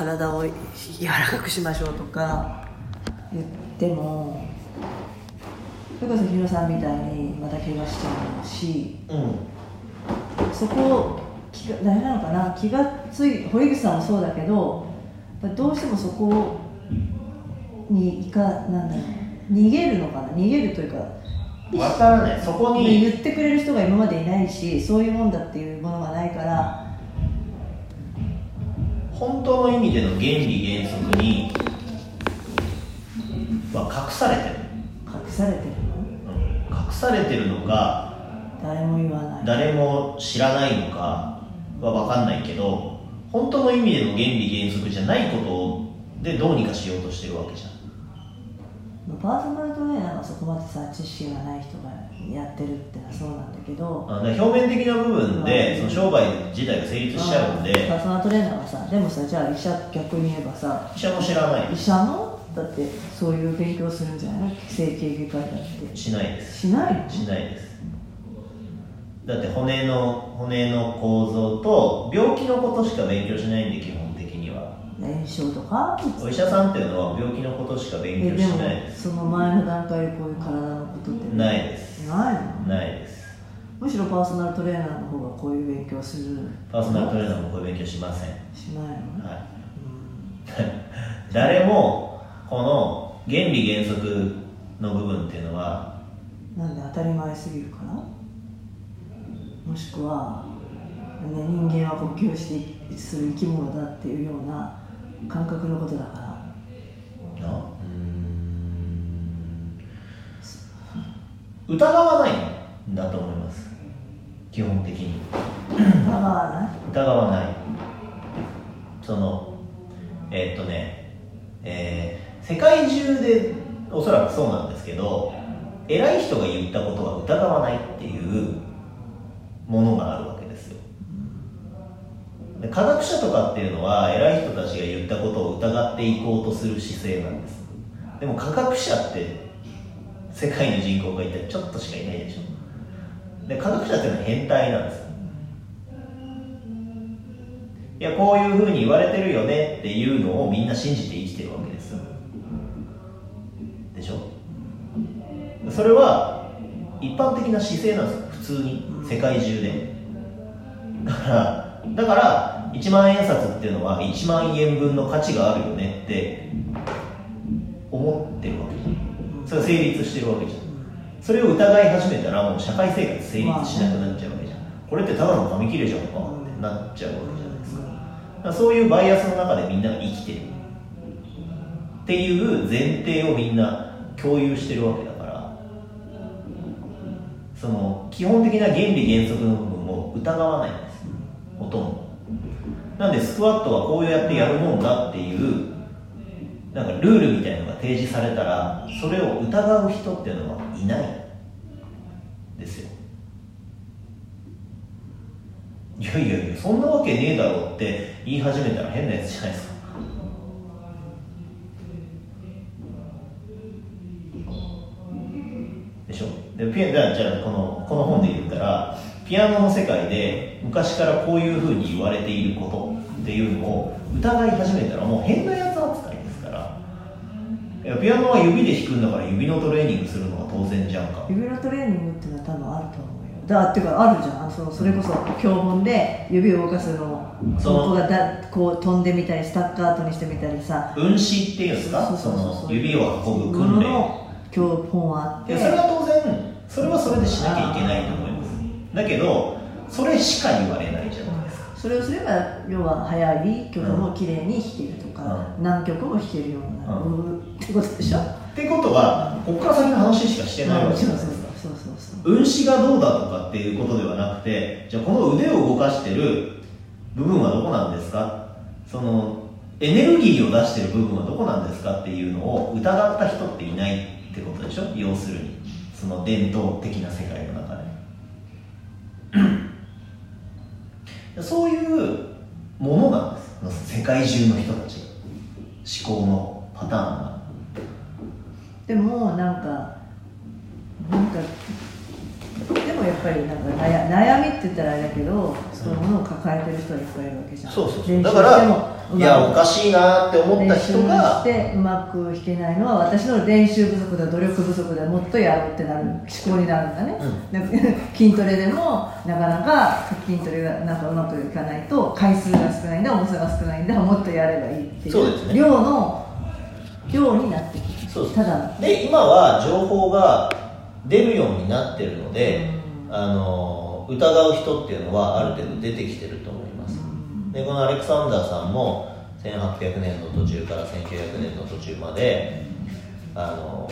体を柔らかくしましょうとか言ってもそれこそヒロさんみたいにまた怪我しちゃうしうん。そこを気が大変なのかな気がつい堀口さんもそうだけどどうしてもそこにいかなんだろう逃げるのかな逃げるというか分からない。そこに言ってくれる人が今までいないしそういうもんだっていうものがないから本当の意味での原理原則には隠されてる、隠されてるの？うん。隠されてるのか誰も言わない。誰も知らないのかは分かんないけど本当の意味での原理原則じゃないことでどうにかしようとしてるわけじゃんパーソナルトレーナーがそこまでさ知識がない人がやってるってのはそうなんだけどあ表面的な部分でうんその商売自体が成立しちゃう。んパでーソナルトレーナーがさでもさじゃあ医者逆に言えばさ医者も知らない。医者のだってそういう勉強するんじゃない？の整形外科医だって。しないです。しないの？しないです。だって骨の骨の構造と病気のことしか勉強しないんで基本炎症とか？お医者さんっていうのは病気のことしか勉強しないです。その前の段階でこういう体のことって？ないです。ないの？ないです。むしろパーソナルトレーナーの方がこういう勉強する？パーソナルトレーナーもこういう勉強しません。しないの、はい。うん。誰もこの原理原則の部分っていうのはなんで当たり前すぎるからもしくは、ね、人間は呼吸してする生き物だっていうような感覚のことだから。あうーん。疑わないんだと思います。基本的に。疑わない？疑わない。そのえーっとねえー世界中でおそらくそうなんですけど偉い人が言ったことは疑わないっていうものがある科学者とかっていうのは偉い人たちが言ったことを疑っていこうとする姿勢なんです。でも科学者って世界の人口がいたらちょっとしかいないでしょ。で科学者っていうのは変態なんです。いやこういうふうに言われてるよねっていうのをみんな信じて生きてるわけですよ。でしょ。それは一般的な姿勢なんです。普通に。世界中で。だからだから1万円札っていうのは1万円分の価値があるよねって思ってるわけじゃん。それが成立してるわけじゃん。それを疑い始めたらもう社会生活成立しなくなっちゃうわけじゃん。これってただの紙切れじゃんかってなっちゃうわけじゃないですか。かそういうバイアスの中でみんなが生きてる。っていう前提をみんな共有してるわけだから。その基本的な原理原則の部分を疑わない。んですほとんど。なんでスクワットはこうやってやるもんだっていうなんかルールみたいなのが提示されたらそれを疑う人っていうのはいないですよ。いやいやいやそんなわけねえだろうって言い始めたら変なやつじゃないですか。でしょ？でピアじゃあじゃあこのこの本で言ったらピアノの世界で昔からこういうふうに言われていることっていうのを疑い始めたらもう変なやつ扱いですから。いやピアノは指で弾くんだから指のトレーニングするのが当然じゃんか。指のトレーニングっていうのは多分あると思うよ。だっていうかあるじゃん。そのそれこそ教本で指を動かすのをそのここがだこう飛んでみたりスタッカートにしてみたりさ運指っていうんですか？その指を運ぶ訓練。の教本はあって。いやそれは当然それはそれでしなきゃいけないと思いますだけどそれしか言われないじゃないですか。それをすれば要は速い曲も綺麗に弾けるとか、何曲も弾けるようになる、うってことでしょ？ってことはここから先の話しかしてないわけじゃないですか。そうそうそうそう。運指がどうだとかっていうことではなくてじゃあこの腕を動かしてる部分はどこなんですか？そのエネルギーを出してる部分はどこなんですかっていうのを疑った人っていないってことでしょ？要するに。その伝統的な世界の中でそういうものなんです世界中の人たち思考のパターンが。でもなんかなんかでもやっぱりなんか悩悩みって言ったらあれだけどそういうものを抱えてる人はいっぱいいるわけじゃん。そうそうそう。だからいやおかしいなって思った人練習がしてうまく弾けないのは私の練習不足だ努力不足でもっとやるってなる思考になるんだね、なん。か 筋トレでもなかなか筋トレがなんかうまくいかないと回数が少ないんだ重さが少ないんだもっとやればいいっていうそうですね。量の量になってくるそうです。ただの。で今は情報が出るようになってるので、あの疑う人っていうのはある程度出てきてると思います、でこのアレクサンダーさんも1800年の途中から1900年の途中まであの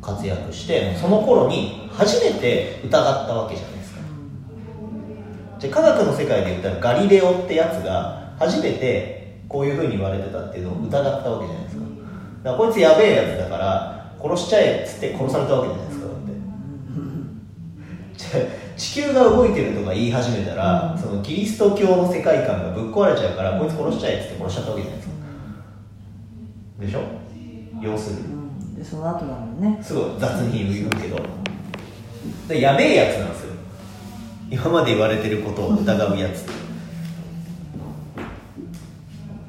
活躍してその頃に初めて疑ったわけじゃないですか。じゃあ科学の世界で言ったらガリレオってやつが初めてこういうふうに言われてたっていうのを疑ったわけじゃないですか。だからこいつやべえやつだから殺しちゃえっつって殺されたわけじゃないですかだって。じゃあ地球が動いてるとか言い始めたら、そのキリスト教の世界観がぶっ壊れちゃうからこいつ殺しちゃえっつって殺しちゃったわけじゃないですか。でしょ？要するに。うん。でその後だもんね。すごい雑に言うけど。でやべえやつなんですよ。今まで言われてることを疑うやつ。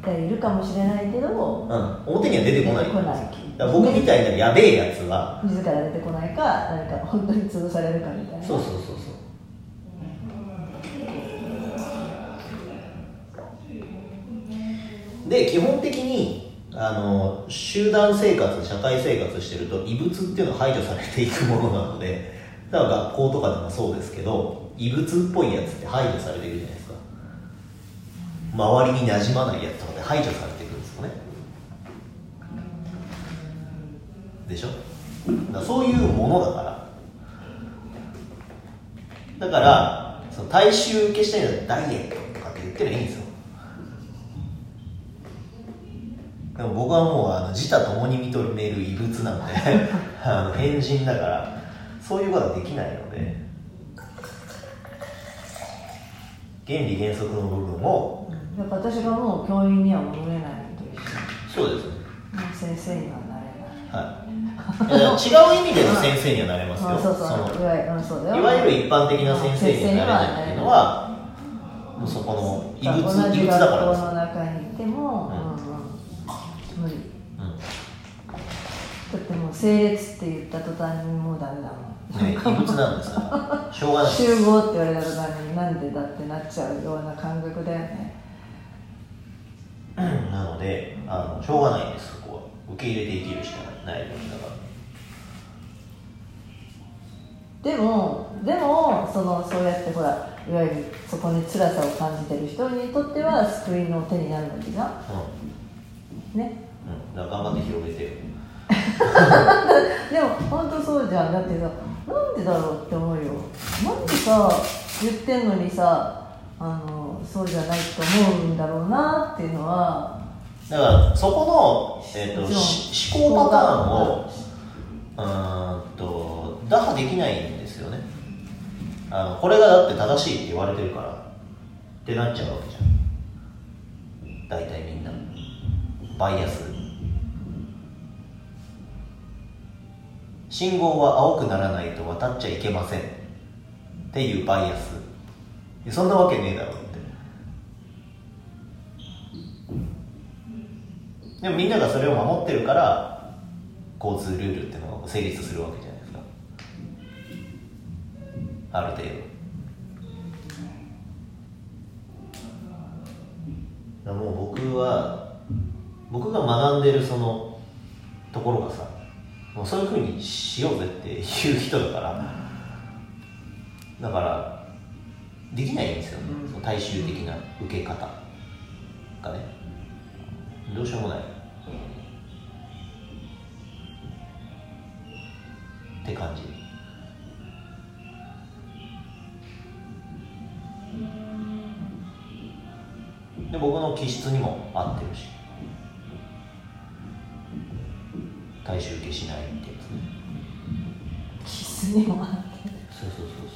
いるかもしれないけどうん。表には出てこない。だ僕みたいなやべえやつは。自ら出てこないか何か本当に潰されるかみたいな。そうそうそうで基本的にあの集団生活社会生活してると異物っていうのは排除されていくものなのでだから学校とかでもそうですけど異物っぽいやつって排除されていくじゃないですか。周りに馴染まないやつとかで排除されていくんですよね。でしょ？だそういうものだから。だからその大衆受けしたいのはダイエットとかって言ってりゃいいんですよ。でも僕はもうあの自他ともに認める異物なので あの変人だからそういうことはできないので原理原則の部分をだから私がもう教員には戻れないのと一緒そうですね。先生にはなれない。はい。違う意味での先生にはなれますよ。あそうそうのいわゆる一般的な先生にはなれないっていうのはもうそこの異物異同物じだからです。の中にいても、無理。うん。だってもう整列って言った途端にもうダメだもん。ね、異物なんですよ。しょうがない。集合って言われた途端になんでだってなっちゃうような感覚だよね。なのであのしょうがないですそこは。受け入れて生きるしかないですだからでもでもそのそうやってほらいわゆるそこに辛さを感じてる人にとっては救いの手になるわけじゃん。ね。うん、うん、だから頑張って広げて。よでも本当そうじゃん。だってさなんでだろうって思うよ。なんでさ言ってんのにさあのそうじゃないと思うんだろうなっていうのは。だからそこの、えー、ともちろんし思考パターンをうーんと打破できないんですよね。あのこれがだって正しいって言われてるからってなっちゃうわけじゃん。大体みんな。バイアス信号は青くならないと渡っちゃいけません。っていうバイアス。そんなわけねえだろって。でもみんながそれを守ってるから交通ルールっていうのが成立するわけじゃないですか。ある程度。もう僕は僕が学んでるそのところがさもうそういうふうにしようぜっていう人だからだからできないんですよね、その大衆的な受け方がね。どうしようもない。って感じ。で僕の気質にも合ってるし大衆受けしないってやつねキスにもあってそうそう。そう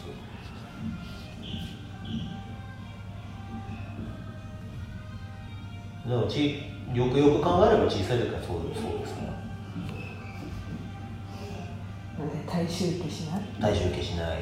そうちよくよく考えれば小さい時からそうそうですからなんで大衆受けしない？大衆受けしない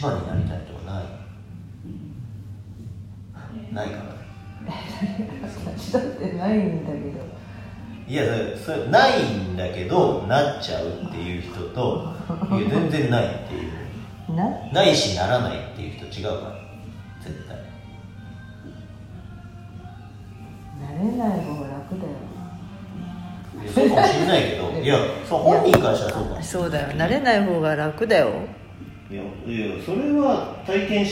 一番になりたいとかない？ないかな。私だってないんだけど。いやそれそれないんだけどなっちゃうっていう人といや全然ないっていう。な？ないしならないっていう人違うから絶対。慣れない方が楽だよ。そうかもしれないけどいやそう本人からしたらそうかも。そうだよ。慣れない方が楽だよいやいやそれは体験し